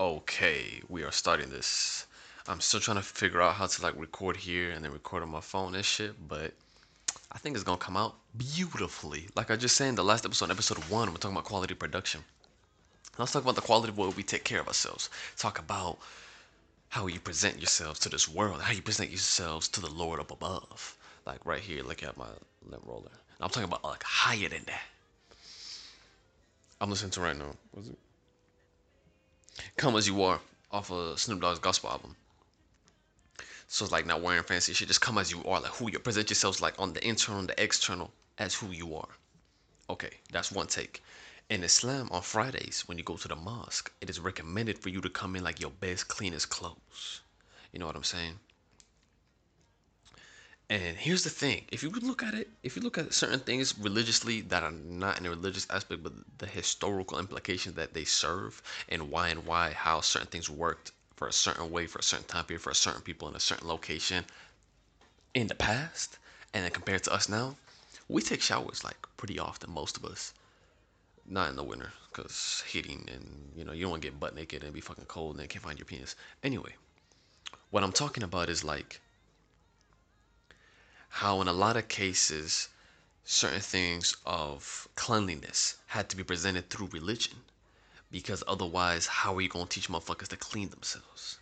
Okay, we are starting this. I'm still trying to figure out how to like record here and then record on my phone and shit, but I think it's gonna come out beautifully. Like I just said in the last episode, episode one, we're talking about quality production. Let's talk about the quality of what we take care of ourselves. Talk about how you present yourselves to this world, how you present yourselves to the Lord up above. Like right here, look at my lip roller. I'm talking about like higher than that. I'm listening to right now. What's it? Come as you are off of Snoop Dogg's gospel album. So it's like not wearing fancy shit. Just come as you are, like who you present yourselves like on the internal, the external, as who you are. Okay, that's one take. In Islam, on Fridays, when you go to the mosque, it is recommended for you to come in like your best, cleanest clothes. You know what I'm saying? And here's the thing: if you look at it, if you look at certain things religiously that are not in a religious aspect, but the historical implications that they serve, and why and why how certain things worked for a certain way for a certain time period for a certain people in a certain location in the past, and then compared to us now, we take showers like pretty often, most of us. Not in the winter, cause heating and you know you don't want to get butt naked and be fucking cold and can't find your penis. Anyway, what I'm talking about is like how in a lot of cases certain things of cleanliness had to be presented through religion. Because otherwise how are you going to teach motherfuckers to clean themselves?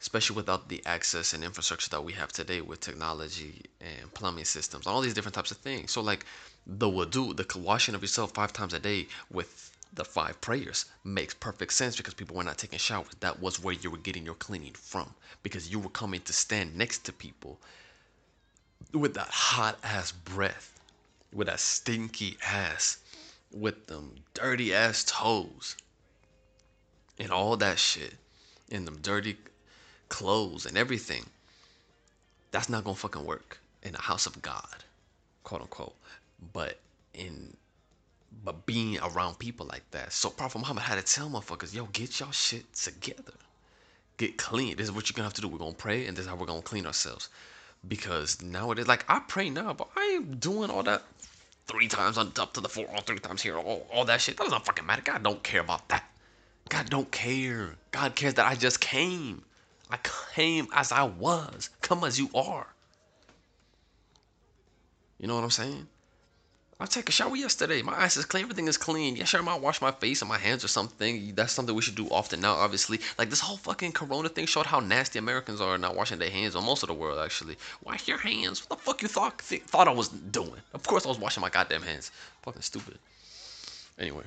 Especially without the access and infrastructure that we have today with technology and plumbing systems all these different types of things. So like the wudu the washing of yourself five times a day with the five prayers makes perfect sense because people were not taking showers. That was where you were getting your cleaning from because you were coming to stand next to people with that hot ass breath, with that stinky ass, with them dirty ass toes, and all that shit, and them dirty clothes and everything. That's not gonna fucking work in the house of God, quote unquote. But in but being around people like that. So Prophet Muhammad had to tell motherfuckers, yo, get y'all shit together. Get clean. This is what you're gonna have to do. We're gonna pray and this is how we're gonna clean ourselves because nowadays, like I pray now, but I ain't doing all that three times on up to the four, all three times here, all, all that shit. That doesn't fucking matter. God don't care about that. God don't care. God cares that I just came. I came as I was. Come as you are. You know what I'm saying? I took a shower yesterday. My ass is clean. Everything is clean. Yeah, sure, I might wash my face and my hands or something. That's something we should do often now, obviously. Like, this whole fucking corona thing showed how nasty Americans are not washing their hands, or most of the world, actually. Wash your hands. What the fuck you thought, th- thought I was doing? Of course I was washing my goddamn hands. Fucking stupid. Anyway,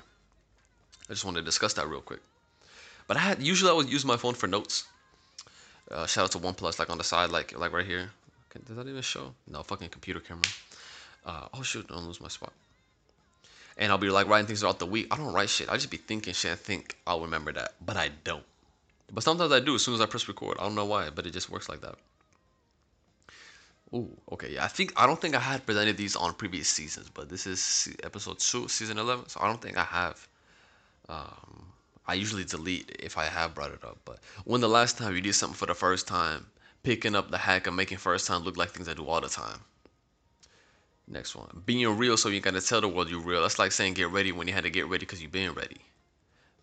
I just wanted to discuss that real quick. But I had, usually I would use my phone for notes. Uh, shout out to OnePlus, like on the side, like like right here. Does that even show? No, fucking computer camera. Uh, oh shoot, don't lose my spot. And I'll be like writing things throughout the week. I don't write shit. I just be thinking shit I think I'll remember that. But I don't. But sometimes I do as soon as I press record. I don't know why, but it just works like that. Ooh, okay. Yeah, I think I don't think I had presented these on previous seasons, but this is episode two, season eleven. So I don't think I have. Um, I usually delete if I have brought it up. But when the last time you did something for the first time, picking up the hack of making first time look like things I do all the time. Next one. Being real so you gotta tell the world you're real. That's like saying get ready when you had to get ready because you've been ready.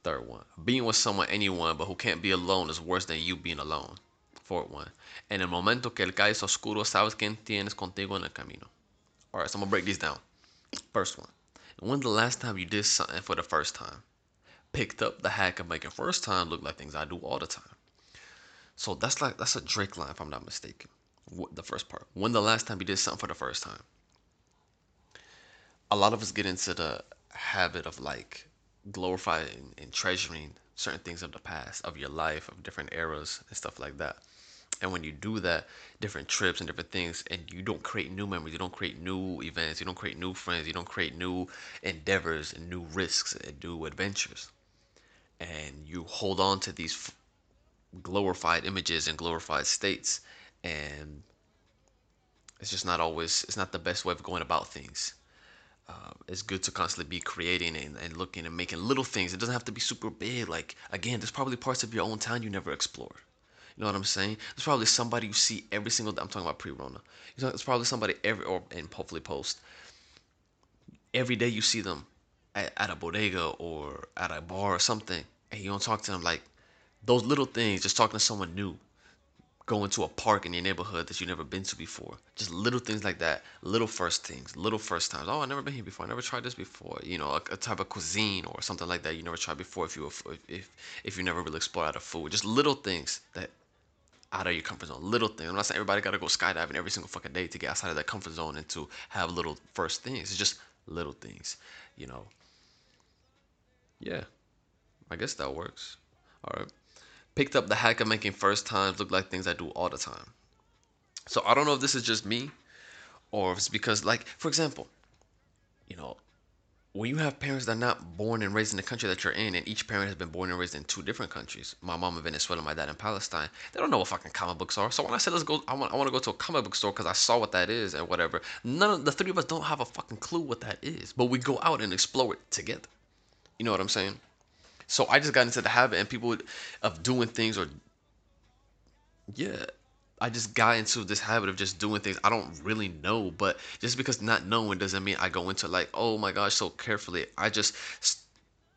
Third one. Being with someone, anyone, but who can't be alone is worse than you being alone. Fourth one. En el momento que el cae es oscuro, sabes quién tienes contigo en el camino. Alright, so I'm gonna break these down. First one. When the last time you did something for the first time? Picked up the hack of making first time look like things I do all the time. So that's like that's a Drake line if I'm not mistaken. The first part. When the last time you did something for the first time? A lot of us get into the habit of like glorifying and treasuring certain things of the past, of your life, of different eras and stuff like that. And when you do that, different trips and different things, and you don't create new memories, you don't create new events, you don't create new friends, you don't create new endeavors and new risks and new adventures. And you hold on to these glorified images and glorified states, and it's just not always, it's not the best way of going about things uh, it's good to constantly be creating and, and looking and making little things. It doesn't have to be super big. Like again, there's probably parts of your own town you never explored. You know what I'm saying? There's probably somebody you see every single day. I'm talking about pre-Rona. You know, probably somebody every or and hopefully post every day you see them at, at a bodega or at a bar or something, and you don't talk to them like Those little things, just talking to someone new, going to a park in your neighborhood that you've never been to before. Just little things like that. Little first things, little first times. Oh, I've never been here before. I never tried this before. You know, a, a type of cuisine or something like that you never tried before. If you were, if if you never really explored out of food, just little things that out of your comfort zone. Little things. I'm not saying everybody got to go skydiving every single fucking day to get outside of that comfort zone and to have little first things. It's just little things, you know. Yeah, I guess that works. All right. Picked up the hack of making first times look like things I do all the time. So I don't know if this is just me or if it's because, like, for example, you know, when you have parents that are not born and raised in the country that you're in, and each parent has been born and raised in two different countries, my mom in Venezuela, my dad in Palestine, they don't know what fucking comic books are. So when I said let's go, I want, I want to go to a comic book store because I saw what that is and whatever. None of the three of us don't have a fucking clue what that is, but we go out and explore it together. You know what I'm saying? So I just got into the habit and people would, of doing things or yeah, I just got into this habit of just doing things I don't really know, but just because not knowing doesn't mean I go into like, oh my gosh, so carefully. I just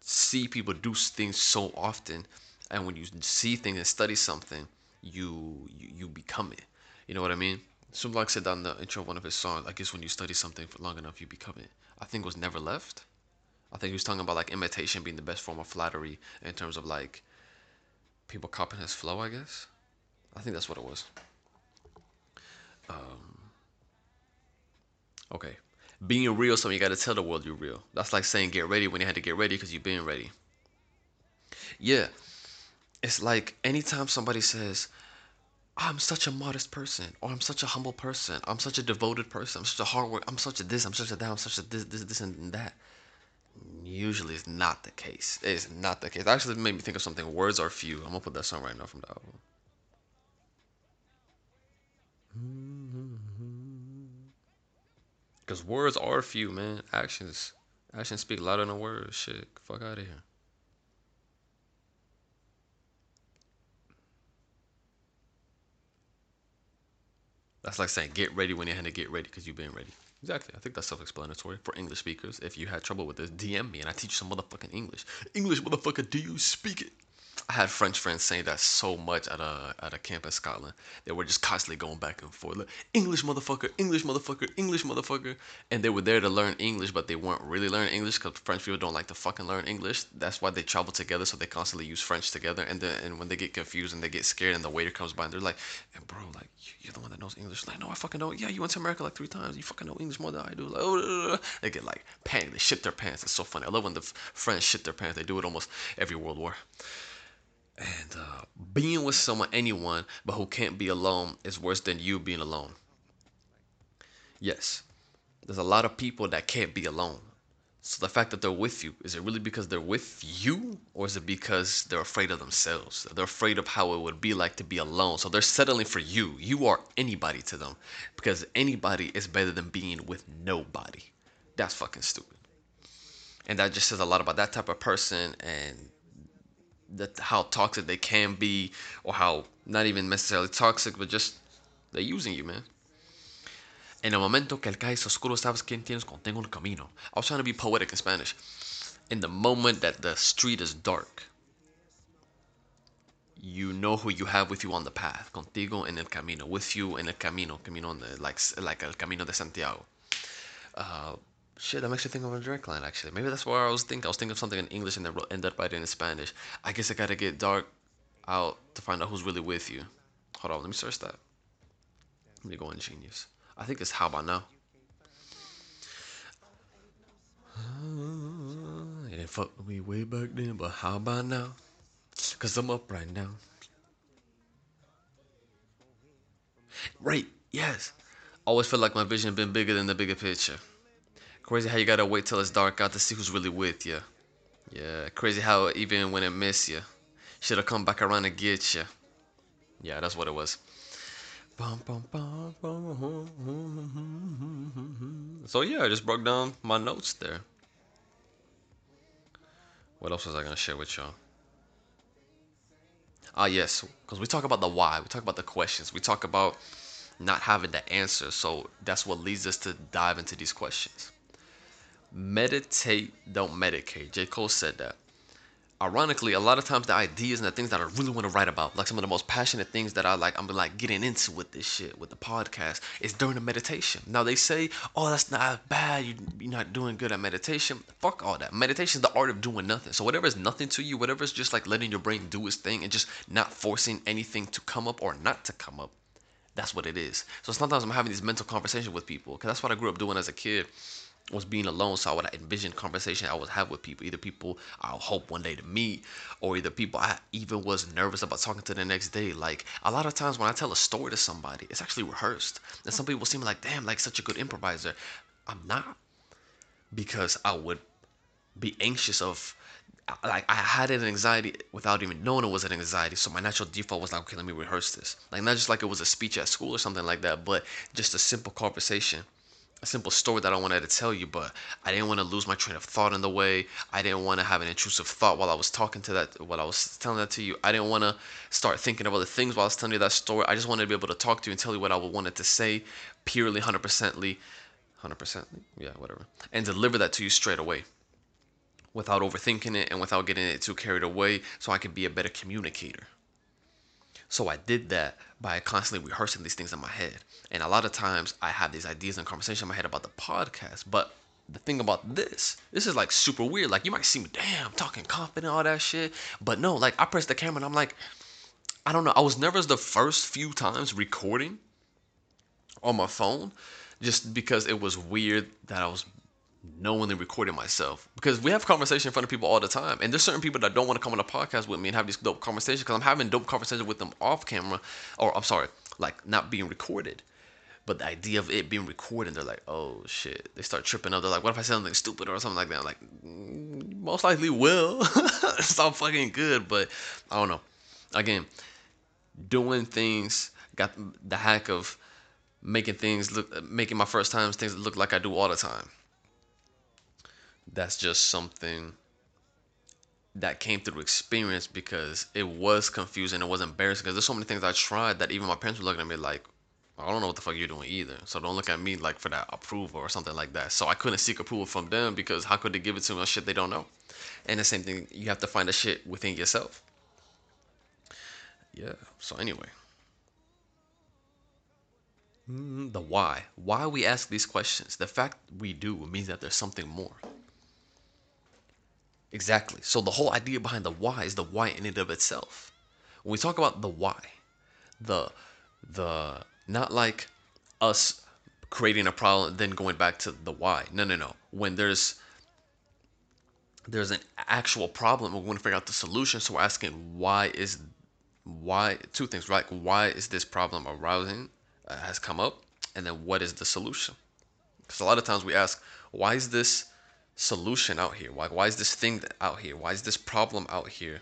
see people do things so often, and when you see things and study something, you you, you become it. You know what I mean? Sublak said on the intro of one of his songs, I guess when you study something for long enough, you become it. I think was Never Left. I think he was talking about like imitation being the best form of flattery in terms of like people copying his flow, I guess. I think that's what it was. Um, okay. Being real, so you got to tell the world you're real. That's like saying get ready when you had to get ready because you've been ready. Yeah. It's like anytime somebody says, I'm such a modest person, or I'm such a humble person, I'm such a devoted person, I'm such a hard work, I'm such a this, I'm such a that, I'm such a this, this, this, and that. Usually it's not the case. It's not the case. Actually, made me think of something. Words are few. I'm gonna put that song right now from the album. Mm-hmm. Because words are few, man. Actions, actions speak louder than words. Shit, fuck out of here. That's like saying get ready when you had to get ready because you've been ready. Exactly. I think that's self-explanatory for English speakers. If you had trouble with this, DM me and I teach you some motherfucking English. English, motherfucker, do you speak it? I had French friends saying that so much at a at a camp in Scotland. They were just constantly going back and forth, like English motherfucker, English motherfucker, English motherfucker, and they were there to learn English, but they weren't really learning English because French people don't like to fucking learn English. That's why they travel together, so they constantly use French together. And then and when they get confused and they get scared, and the waiter comes by and they're like, hey, "Bro, like you're the one that knows English." Like, no, I fucking know. Yeah, you went to America like three times. You fucking know English more than I do. Like, oh, they get like panic. They shit their pants. It's so funny. I love when the French shit their pants. They do it almost every world war. And uh, being with someone, anyone, but who can't be alone is worse than you being alone. Yes, there's a lot of people that can't be alone. So the fact that they're with you, is it really because they're with you? Or is it because they're afraid of themselves? They're afraid of how it would be like to be alone. So they're settling for you. You are anybody to them. Because anybody is better than being with nobody. That's fucking stupid. And that just says a lot about that type of person and that how toxic they can be, or how not even necessarily toxic, but just they're using you, man. En el momento que el calle es oscuro, sabes quién tienes contigo el camino. I was trying to be poetic in Spanish. In the moment that the street is dark, you know who you have with you on the path. Contigo en el camino. With you en el camino. Camino, like, like el camino de Santiago. Uh, Shit, that makes me think of a Drake line actually. Maybe that's where I was thinking. I was thinking of something in English and then ended up writing in Spanish. I guess I gotta get dark out to find out who's really with you. Hold on, let me search that. Let me go in Genius. I think it's How About Now. It didn't fuck with me way back then, but how about now? Cause I'm up right now. Right, yes. Always feel like my vision been bigger than the bigger picture. Crazy how you gotta wait till it's dark out to see who's really with you. Yeah, crazy how even when it miss you, should've come back around and get you. Yeah, that's what it was. So yeah, I just broke down my notes there. What else was I gonna share with y'all? Ah yes, because we talk about the why, we talk about the questions, we talk about not having the answer. So that's what leads us to dive into these questions meditate, don't medicate. J. Cole said that. ironically, a lot of times the ideas and the things that I really want to write about, like some of the most passionate things that I like, I'm like getting into with this shit, with the podcast, is during the meditation. Now they say, oh, that's not bad. You, you're not doing good at meditation. Fuck all that. Meditation is the art of doing nothing. So whatever is nothing to you, whatever is just like letting your brain do its thing and just not forcing anything to come up or not to come up. That's what it is. So sometimes I'm having these mental conversations with people because that's what I grew up doing as a kid was being alone. So I would envision conversation I would have with people, either people I'll hope one day to meet, or either people I even was nervous about talking to the next day. Like a lot of times when I tell a story to somebody, it's actually rehearsed. And some people seem like, damn, like such a good improviser. I'm not. Because I would be anxious of like I had an anxiety without even knowing it was an anxiety. So my natural default was like, okay, let me rehearse this. Like not just like it was a speech at school or something like that, but just a simple conversation a simple story that I wanted to tell you, but I didn't want to lose my train of thought in the way. I didn't want to have an intrusive thought while I was talking to that, while I was telling that to you. I didn't want to start thinking of other things while I was telling you that story. I just wanted to be able to talk to you and tell you what I wanted to say, purely 100%ly, 100%, yeah, whatever, and deliver that to you straight away without overthinking it and without getting it too carried away so I could be a better communicator. So I did that by constantly rehearsing these things in my head. And a lot of times I have these ideas and conversation in my head about the podcast. But the thing about this, this is like super weird. Like you might see me, damn, talking confident, all that shit. But no, like I press the camera and I'm like, I don't know. I was nervous the first few times recording on my phone just because it was weird that I was knowingly recording myself. Because we have conversation in front of people all the time. And there's certain people that don't want to come on a podcast with me and have these dope conversations because i'm having dope conversations with them off camera or i'm sorry like not being recorded. But the idea of it being recorded they're like oh shit. They start tripping up. They're like what if i say something stupid or something like that? I'm like mm, most likely will. It's all fucking good but i don't know. Again doing things got the hack of making things look making my first times things look like i do all the time that's just something that came through experience because it was confusing. It was embarrassing because there's so many things I tried that even my parents were looking at me like, I don't know what the fuck you're doing either. So don't look at me like for that approval or something like that. So I couldn't seek approval from them because how could they give it to me on shit they don't know? And the same thing, you have to find the shit within yourself. Yeah. So anyway. Mm, the why. Why we ask these questions. The fact we do means that there's something more. Exactly. So the whole idea behind the why is the why in and of itself. When we talk about the why, the the not like us creating a problem then going back to the why. No, no, no. When there's there's an actual problem, we want to figure out the solution. So we're asking why is why two things, right? Why is this problem arising uh, has come up, and then what is the solution? Because a lot of times we ask why is this solution out here? Why why is this thing out here? Why is this problem out here?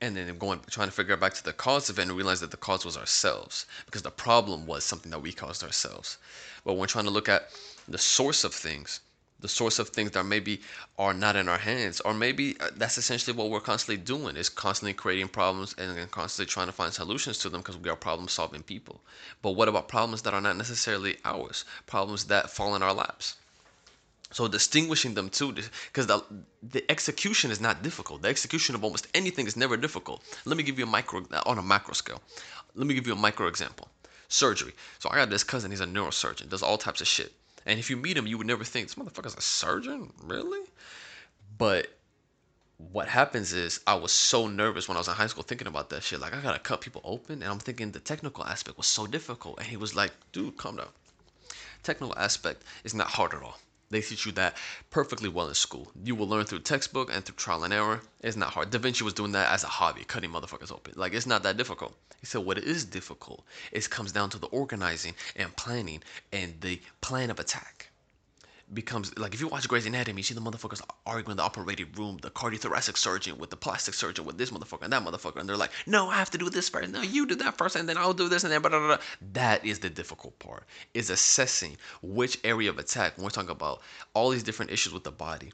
And then going trying to figure back to the cause of it and realize that the cause was ourselves because the problem was something that we caused ourselves. But when trying to look at the source of things, the source of things that maybe are not in our hands, or maybe uh, that's essentially what we're constantly doing is constantly creating problems and then constantly trying to find solutions to them because we are problem solving people. But what about problems that are not necessarily ours? Problems that fall in our laps so distinguishing them too, because the the execution is not difficult. The execution of almost anything is never difficult. Let me give you a micro uh, on a macro scale. Let me give you a micro example. Surgery. So I got this cousin. He's a neurosurgeon. Does all types of shit. And if you meet him, you would never think this motherfucker's a surgeon, really. But what happens is I was so nervous when I was in high school thinking about that shit. Like I gotta cut people open, and I'm thinking the technical aspect was so difficult. And he was like, "Dude, calm down. Technical aspect is not hard at all." They teach you that perfectly well in school. You will learn through textbook and through trial and error. It's not hard. Da Vinci was doing that as a hobby, cutting motherfuckers open. Like it's not that difficult. He said what is difficult, it comes down to the organizing and planning and the plan of attack becomes like if you watch Grey's Anatomy, you see the motherfuckers arguing in the operating room, the cardiothoracic surgeon with the plastic surgeon with this motherfucker and that motherfucker, and they're like, no, I have to do this first. No, you do that first, and then I'll do this, and then blah, blah, blah. That is the difficult part. Is assessing which area of attack. When we're talking about all these different issues with the body.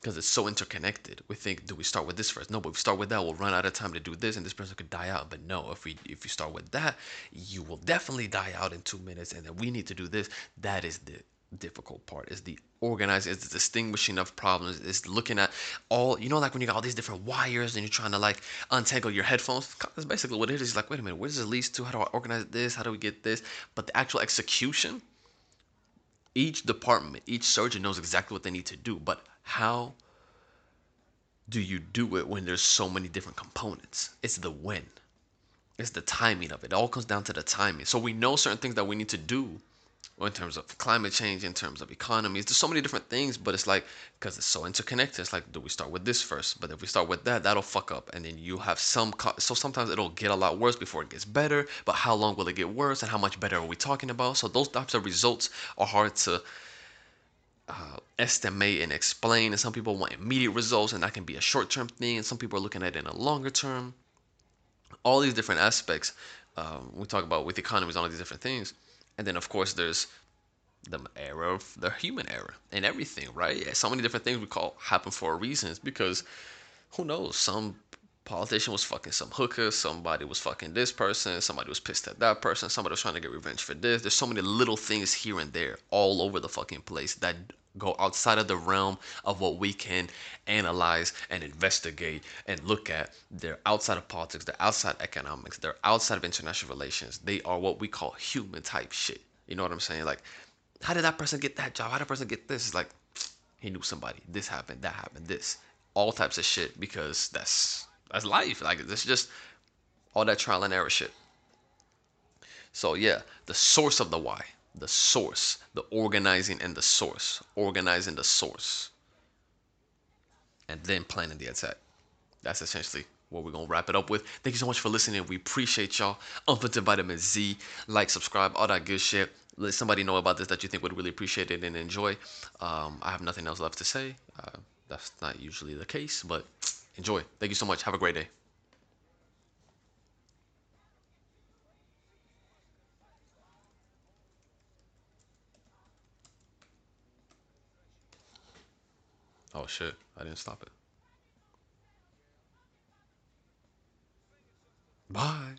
Because it's so interconnected. We think, do we start with this first? No, but if we start with that, we'll run out of time to do this, and this person could die out. But no, if we if you start with that, you will definitely die out in two minutes, and then we need to do this. That is the difficult part. is the organizing, is the distinguishing of problems. is looking at all, you know, like when you got all these different wires and you're trying to like untangle your headphones. That's basically what it is. It's like, wait a minute, where does it to? How do I organize this? How do we get this? But the actual execution, each department, each surgeon knows exactly what they need to do. But how do you do it when there's so many different components? It's the when. It's the timing of it. It all comes down to the timing. So we know certain things that we need to do in terms of climate change, in terms of economies. There's so many different things, but it's like because it's so interconnected. It's like, do we start with this first? But if we start with that, that'll fuck up, and then you have some. Co- so sometimes it'll get a lot worse before it gets better. But how long will it get worse, and how much better are we talking about? So those types of results are hard to uh, estimate and explain. And some people want immediate results, and that can be a short-term thing. And some people are looking at it in a longer term. All these different aspects um, we talk about with economies, all these different things and then of course there's the era of the human era and everything, right? So many different things we call happen for a reason. It's because who knows? Some politician was fucking some hooker, somebody was fucking this person, somebody was pissed at that person, somebody was trying to get revenge for this. There's so many little things here and there all over the fucking place that go outside of the realm of what we can analyze and investigate and look at. They're outside of politics, they're outside economics, they're outside of international relations. They are what we call human type shit. You know what I'm saying? Like, how did that person get that job? How did that person get this? It's like, he knew somebody. This happened, that happened, this. All types of shit because that's that's life. Like it's just all that trial and error shit. So yeah, the source of the why the source, the organizing and the source, organizing the source, and then planning the attack. That's essentially what we're gonna wrap it up with. Thank you so much for listening. We appreciate y'all. Unfiltered Vitamin Z, like, subscribe, all that good shit. Let somebody know about this that you think would really appreciate it and enjoy. Um, I have nothing else left to say. Uh, that's not usually the case, but enjoy. Thank you so much. Have a great day. Oh shit, I didn't stop it. Bye.